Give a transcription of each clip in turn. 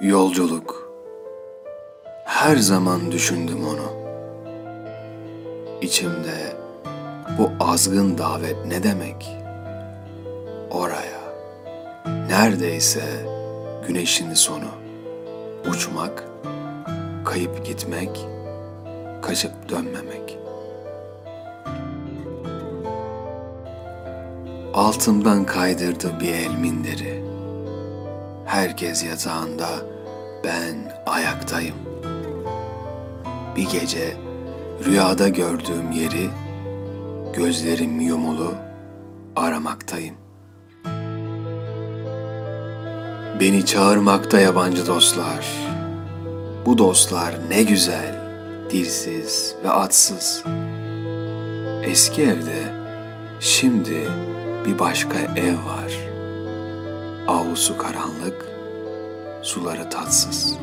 Yolculuk. Her zaman düşündüm onu. İçimde bu azgın davet ne demek? Oraya. Neredeyse güneşin sonu. Uçmak, kayıp gitmek, kaçıp dönmemek. Altımdan kaydırdı bir el minderi. Herkes yatağında, ben ayaktayım. Bir gece rüyada gördüğüm yeri, gözlerim yumulu aramaktayım. Beni çağırmakta yabancı dostlar. Bu dostlar ne güzel, dilsiz ve atsız. Eski evde şimdi bir başka ev var. Avlusu karanlık, suları tatsız.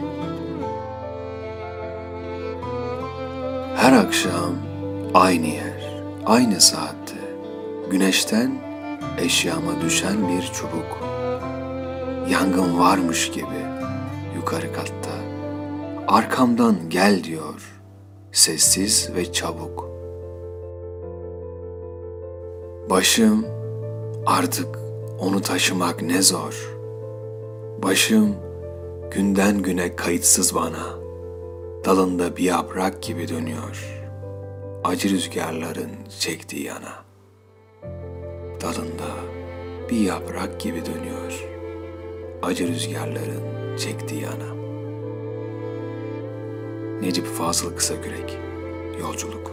Her akşam aynı yer, aynı saatte güneşten eşyama düşen bir çubuk. Yangın varmış gibi yukarı katta. Arkamdan gel diyor, sessiz ve çabuk. Başım artık onu taşımak ne zor. Başım günden güne kayıtsız bana. Dalında bir yaprak gibi dönüyor. Acı rüzgarların çektiği yana. Dalında bir yaprak gibi dönüyor. Acı rüzgarların çektiği yana. Necip Fazıl Kısakürek Yolculuk